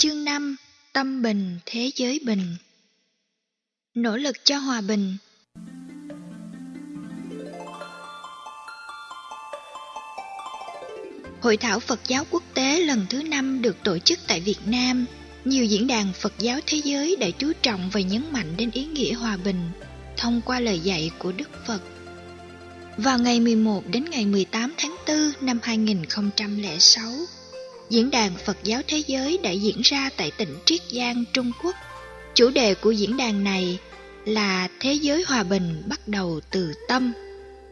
Chương 5 Tâm bình, thế giới bình Nỗ lực cho hòa bình Hội thảo Phật giáo quốc tế lần thứ 5 được tổ chức tại Việt Nam. Nhiều diễn đàn Phật giáo thế giới đã chú trọng và nhấn mạnh đến ý nghĩa hòa bình thông qua lời dạy của Đức Phật. Vào ngày 11 đến ngày 18 tháng 4 năm 2006, Diễn đàn Phật giáo Thế giới đã diễn ra tại tỉnh Triết Giang, Trung Quốc. Chủ đề của diễn đàn này là Thế giới hòa bình bắt đầu từ tâm.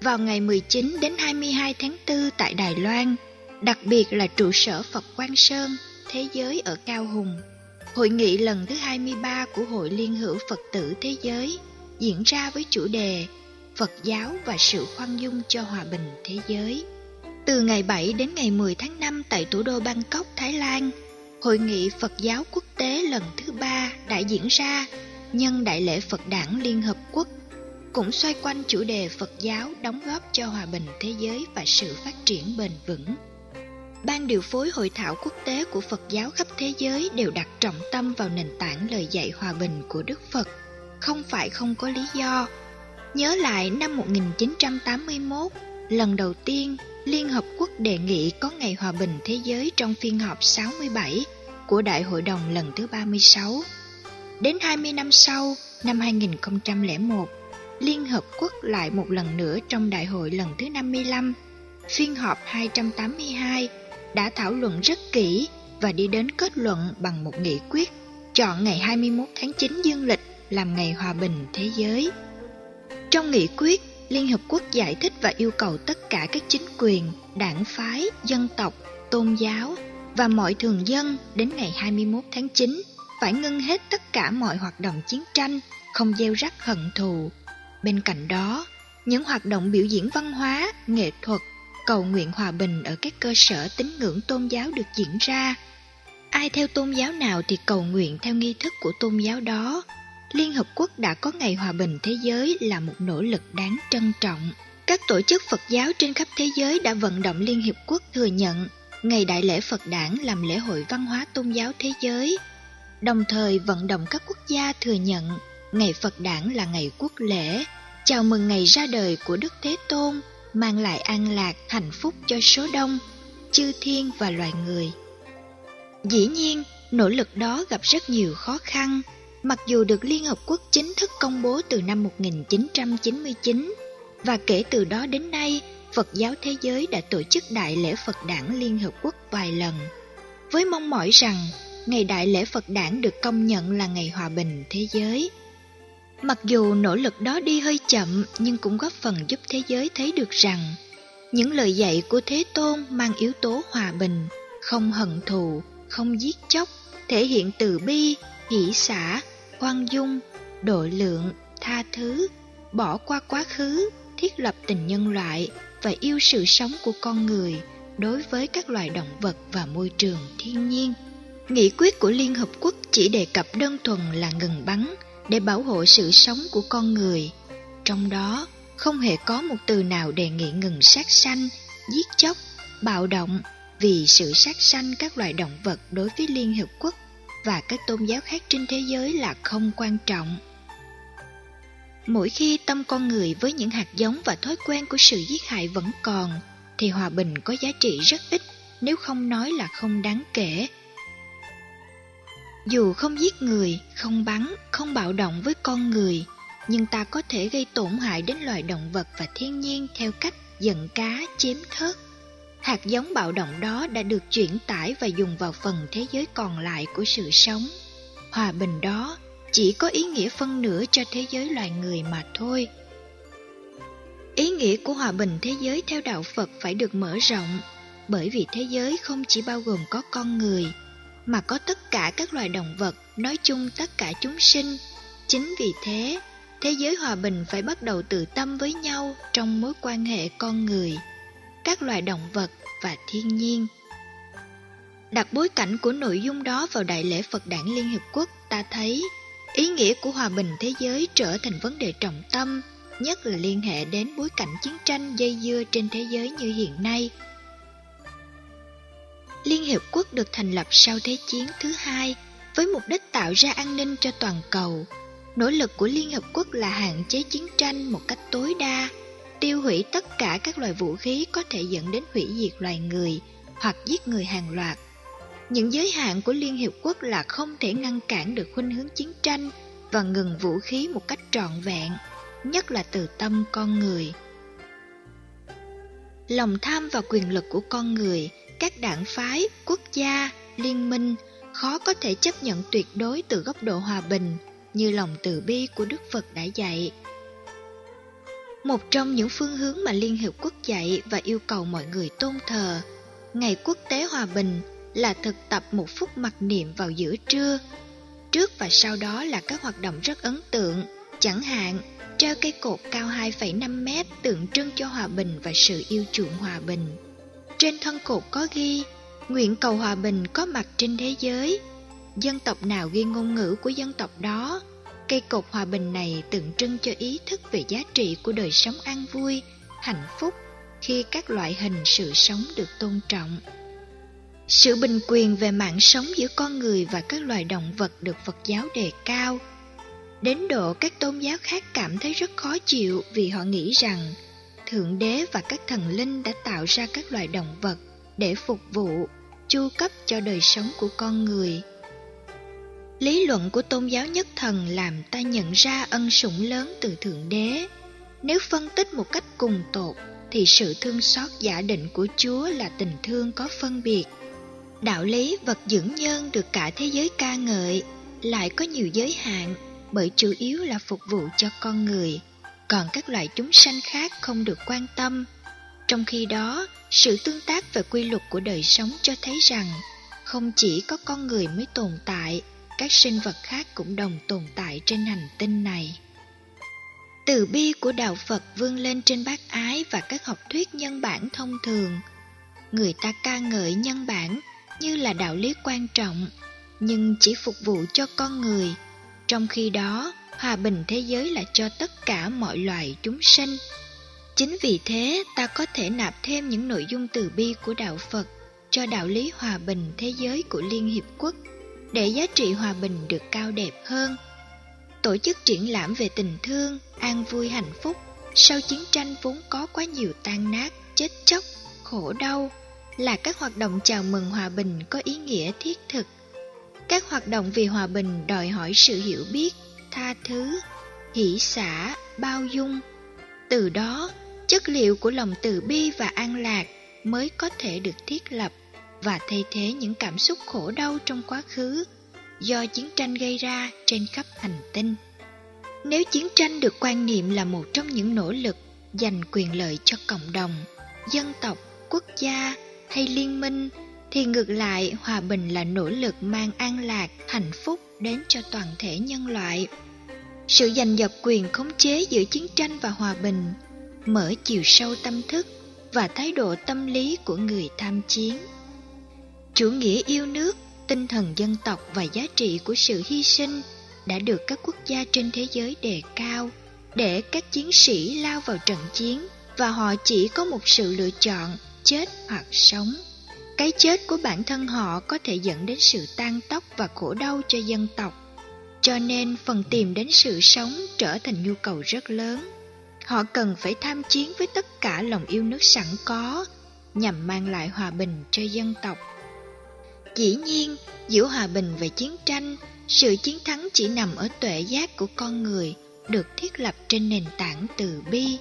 Vào ngày 19 đến 22 tháng 4 tại Đài Loan, đặc biệt là trụ sở Phật Quang Sơn, Thế giới ở Cao Hùng. Hội nghị lần thứ 23 của Hội Liên hữu Phật tử Thế giới diễn ra với chủ đề Phật giáo và sự khoan dung cho hòa bình thế giới. Từ ngày 7 đến ngày 10 tháng 5 tại thủ đô Bangkok, Thái Lan, Hội nghị Phật giáo quốc tế lần thứ ba đã diễn ra nhân Đại lễ Phật đảng Liên Hợp Quốc, cũng xoay quanh chủ đề Phật giáo đóng góp cho hòa bình thế giới và sự phát triển bền vững. Ban điều phối hội thảo quốc tế của Phật giáo khắp thế giới đều đặt trọng tâm vào nền tảng lời dạy hòa bình của Đức Phật, không phải không có lý do. Nhớ lại năm 1981, lần đầu tiên Liên Hợp Quốc đề nghị có Ngày Hòa bình Thế giới trong phiên họp 67 của Đại hội đồng lần thứ 36. Đến 20 năm sau, năm 2001, Liên Hợp Quốc lại một lần nữa trong đại hội lần thứ 55, phiên họp 282 đã thảo luận rất kỹ và đi đến kết luận bằng một nghị quyết chọn ngày 21 tháng 9 dương lịch làm ngày hòa bình thế giới. Trong nghị quyết, Liên Hợp Quốc giải thích và yêu cầu tất cả các chính quyền, đảng phái, dân tộc, tôn giáo và mọi thường dân đến ngày 21 tháng 9 phải ngưng hết tất cả mọi hoạt động chiến tranh, không gieo rắc hận thù. Bên cạnh đó, những hoạt động biểu diễn văn hóa, nghệ thuật, cầu nguyện hòa bình ở các cơ sở tín ngưỡng tôn giáo được diễn ra. Ai theo tôn giáo nào thì cầu nguyện theo nghi thức của tôn giáo đó, Liên Hợp Quốc đã có Ngày Hòa bình Thế giới là một nỗ lực đáng trân trọng. Các tổ chức Phật giáo trên khắp thế giới đã vận động Liên Hiệp Quốc thừa nhận Ngày Đại lễ Phật đản làm lễ hội văn hóa tôn giáo thế giới, đồng thời vận động các quốc gia thừa nhận Ngày Phật đản là ngày quốc lễ, chào mừng ngày ra đời của Đức Thế Tôn, mang lại an lạc, hạnh phúc cho số đông, chư thiên và loài người. Dĩ nhiên, nỗ lực đó gặp rất nhiều khó khăn, mặc dù được Liên Hợp Quốc chính thức công bố từ năm 1999 và kể từ đó đến nay, Phật giáo thế giới đã tổ chức Đại lễ Phật đản Liên Hợp Quốc vài lần, với mong mỏi rằng ngày Đại lễ Phật đản được công nhận là ngày hòa bình thế giới. Mặc dù nỗ lực đó đi hơi chậm nhưng cũng góp phần giúp thế giới thấy được rằng những lời dạy của Thế Tôn mang yếu tố hòa bình, không hận thù, không giết chóc, thể hiện từ bi, hỷ xả, khoan dung, độ lượng, tha thứ, bỏ qua quá khứ, thiết lập tình nhân loại và yêu sự sống của con người đối với các loài động vật và môi trường thiên nhiên. Nghị quyết của Liên Hợp Quốc chỉ đề cập đơn thuần là ngừng bắn để bảo hộ sự sống của con người. Trong đó, không hề có một từ nào đề nghị ngừng sát sanh, giết chóc, bạo động vì sự sát sanh các loài động vật đối với Liên Hợp Quốc và các tôn giáo khác trên thế giới là không quan trọng. Mỗi khi tâm con người với những hạt giống và thói quen của sự giết hại vẫn còn, thì hòa bình có giá trị rất ít, nếu không nói là không đáng kể. Dù không giết người, không bắn, không bạo động với con người, nhưng ta có thể gây tổn hại đến loài động vật và thiên nhiên theo cách giận cá, chém thớt. Hạt giống bạo động đó đã được chuyển tải và dùng vào phần thế giới còn lại của sự sống. Hòa bình đó chỉ có ý nghĩa phân nửa cho thế giới loài người mà thôi. Ý nghĩa của hòa bình thế giới theo đạo Phật phải được mở rộng, bởi vì thế giới không chỉ bao gồm có con người, mà có tất cả các loài động vật, nói chung tất cả chúng sinh. Chính vì thế, thế giới hòa bình phải bắt đầu từ tâm với nhau trong mối quan hệ con người các loài động vật và thiên nhiên. Đặt bối cảnh của nội dung đó vào Đại lễ Phật đản Liên Hiệp Quốc, ta thấy ý nghĩa của hòa bình thế giới trở thành vấn đề trọng tâm, nhất là liên hệ đến bối cảnh chiến tranh dây dưa trên thế giới như hiện nay. Liên Hiệp Quốc được thành lập sau Thế chiến thứ hai với mục đích tạo ra an ninh cho toàn cầu. Nỗ lực của Liên Hợp Quốc là hạn chế chiến tranh một cách tối đa, tiêu hủy tất cả các loại vũ khí có thể dẫn đến hủy diệt loài người hoặc giết người hàng loạt. Những giới hạn của Liên Hiệp Quốc là không thể ngăn cản được khuynh hướng chiến tranh và ngừng vũ khí một cách trọn vẹn, nhất là từ tâm con người. Lòng tham và quyền lực của con người, các đảng phái, quốc gia, liên minh khó có thể chấp nhận tuyệt đối từ góc độ hòa bình như lòng từ bi của Đức Phật đã dạy. Một trong những phương hướng mà Liên Hiệp Quốc dạy và yêu cầu mọi người tôn thờ, Ngày Quốc tế Hòa Bình là thực tập một phút mặc niệm vào giữa trưa. Trước và sau đó là các hoạt động rất ấn tượng, chẳng hạn treo cây cột cao 2,5 mét tượng trưng cho hòa bình và sự yêu chuộng hòa bình. Trên thân cột có ghi, nguyện cầu hòa bình có mặt trên thế giới. Dân tộc nào ghi ngôn ngữ của dân tộc đó, cây cột hòa bình này tượng trưng cho ý thức về giá trị của đời sống an vui, hạnh phúc khi các loại hình sự sống được tôn trọng. Sự bình quyền về mạng sống giữa con người và các loài động vật được Phật giáo đề cao. Đến độ các tôn giáo khác cảm thấy rất khó chịu vì họ nghĩ rằng Thượng Đế và các thần linh đã tạo ra các loài động vật để phục vụ, chu cấp cho đời sống của con người. Lý luận của tôn giáo nhất thần làm ta nhận ra ân sủng lớn từ Thượng Đế. Nếu phân tích một cách cùng tột, thì sự thương xót giả định của Chúa là tình thương có phân biệt. Đạo lý vật dưỡng nhân được cả thế giới ca ngợi, lại có nhiều giới hạn bởi chủ yếu là phục vụ cho con người, còn các loại chúng sanh khác không được quan tâm. Trong khi đó, sự tương tác về quy luật của đời sống cho thấy rằng không chỉ có con người mới tồn tại, các sinh vật khác cũng đồng tồn tại trên hành tinh này. Từ bi của đạo Phật vươn lên trên bác ái và các học thuyết nhân bản thông thường. Người ta ca ngợi nhân bản như là đạo lý quan trọng, nhưng chỉ phục vụ cho con người. Trong khi đó, hòa bình thế giới là cho tất cả mọi loài chúng sinh. Chính vì thế, ta có thể nạp thêm những nội dung từ bi của đạo Phật cho đạo lý hòa bình thế giới của Liên Hiệp Quốc để giá trị hòa bình được cao đẹp hơn. Tổ chức triển lãm về tình thương, an vui hạnh phúc sau chiến tranh vốn có quá nhiều tan nát, chết chóc, khổ đau là các hoạt động chào mừng hòa bình có ý nghĩa thiết thực. Các hoạt động vì hòa bình đòi hỏi sự hiểu biết, tha thứ, hỷ xả, bao dung. Từ đó, chất liệu của lòng từ bi và an lạc mới có thể được thiết lập và thay thế những cảm xúc khổ đau trong quá khứ do chiến tranh gây ra trên khắp hành tinh. Nếu chiến tranh được quan niệm là một trong những nỗ lực giành quyền lợi cho cộng đồng, dân tộc, quốc gia hay liên minh thì ngược lại hòa bình là nỗ lực mang an lạc, hạnh phúc đến cho toàn thể nhân loại. Sự giành giật quyền khống chế giữa chiến tranh và hòa bình mở chiều sâu tâm thức và thái độ tâm lý của người tham chiến. Chủ nghĩa yêu nước, tinh thần dân tộc và giá trị của sự hy sinh đã được các quốc gia trên thế giới đề cao để các chiến sĩ lao vào trận chiến và họ chỉ có một sự lựa chọn chết hoặc sống. Cái chết của bản thân họ có thể dẫn đến sự tan tóc và khổ đau cho dân tộc. Cho nên phần tìm đến sự sống trở thành nhu cầu rất lớn. Họ cần phải tham chiến với tất cả lòng yêu nước sẵn có nhằm mang lại hòa bình cho dân tộc. Dĩ nhiên, giữa hòa bình và chiến tranh, sự chiến thắng chỉ nằm ở tuệ giác của con người, được thiết lập trên nền tảng từ bi.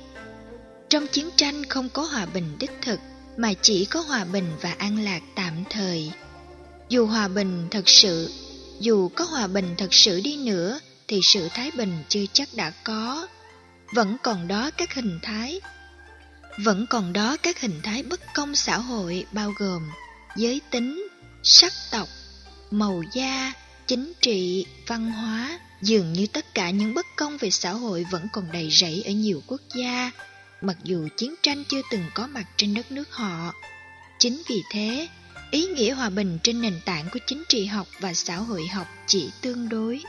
Trong chiến tranh không có hòa bình đích thực, mà chỉ có hòa bình và an lạc tạm thời. Dù hòa bình thật sự, dù có hòa bình thật sự đi nữa, thì sự thái bình chưa chắc đã có. Vẫn còn đó các hình thái vẫn còn đó các hình thái bất công xã hội bao gồm giới tính, sắc tộc, màu da, chính trị, văn hóa. Dường như tất cả những bất công về xã hội vẫn còn đầy rẫy ở nhiều quốc gia, mặc dù chiến tranh chưa từng có mặt trên đất nước họ. Chính vì thế, ý nghĩa hòa bình trên nền tảng của chính trị học và xã hội học chỉ tương đối.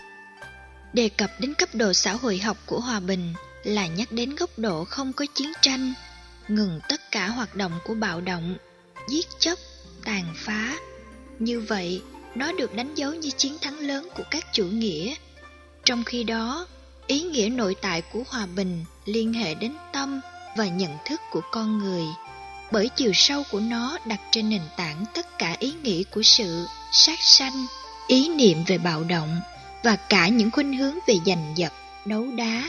Đề cập đến cấp độ xã hội học của hòa bình là nhắc đến góc độ không có chiến tranh, ngừng tất cả hoạt động của bạo động, giết chóc, tàn phá. Như vậy, nó được đánh dấu như chiến thắng lớn của các chủ nghĩa. Trong khi đó, ý nghĩa nội tại của hòa bình liên hệ đến tâm và nhận thức của con người bởi chiều sâu của nó đặt trên nền tảng tất cả ý nghĩ của sự sát sanh ý niệm về bạo động và cả những khuynh hướng về giành giật đấu đá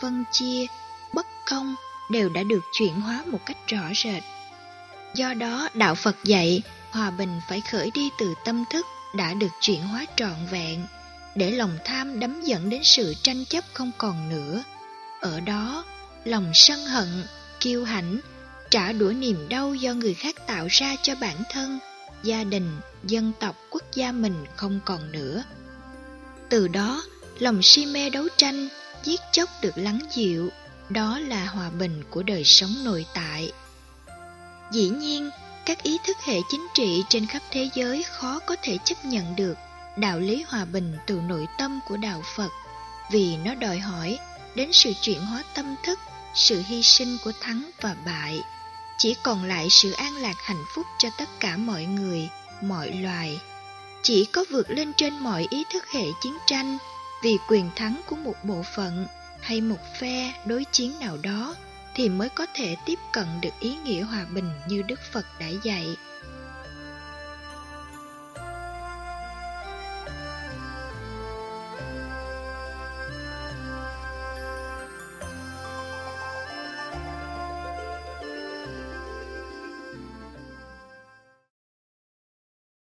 phân chia bất công đều đã được chuyển hóa một cách rõ rệt do đó đạo phật dạy hòa bình phải khởi đi từ tâm thức đã được chuyển hóa trọn vẹn, để lòng tham đắm dẫn đến sự tranh chấp không còn nữa. Ở đó, lòng sân hận, kiêu hãnh, trả đũa niềm đau do người khác tạo ra cho bản thân, gia đình, dân tộc, quốc gia mình không còn nữa. Từ đó, lòng si mê đấu tranh, giết chóc được lắng dịu, đó là hòa bình của đời sống nội tại. Dĩ nhiên các ý thức hệ chính trị trên khắp thế giới khó có thể chấp nhận được đạo lý hòa bình từ nội tâm của đạo phật, vì nó đòi hỏi đến sự chuyển hóa tâm thức, sự hy sinh của thắng và bại. Chỉ còn lại sự an lạc hạnh phúc cho tất cả mọi người, mọi loài. Chỉ có vượt lên trên mọi ý thức hệ chiến tranh vì quyền thắng của một bộ phận hay một phe đối chiến nào đó thì mới có thể tiếp cận được ý nghĩa hòa bình như đức phật đã dạy.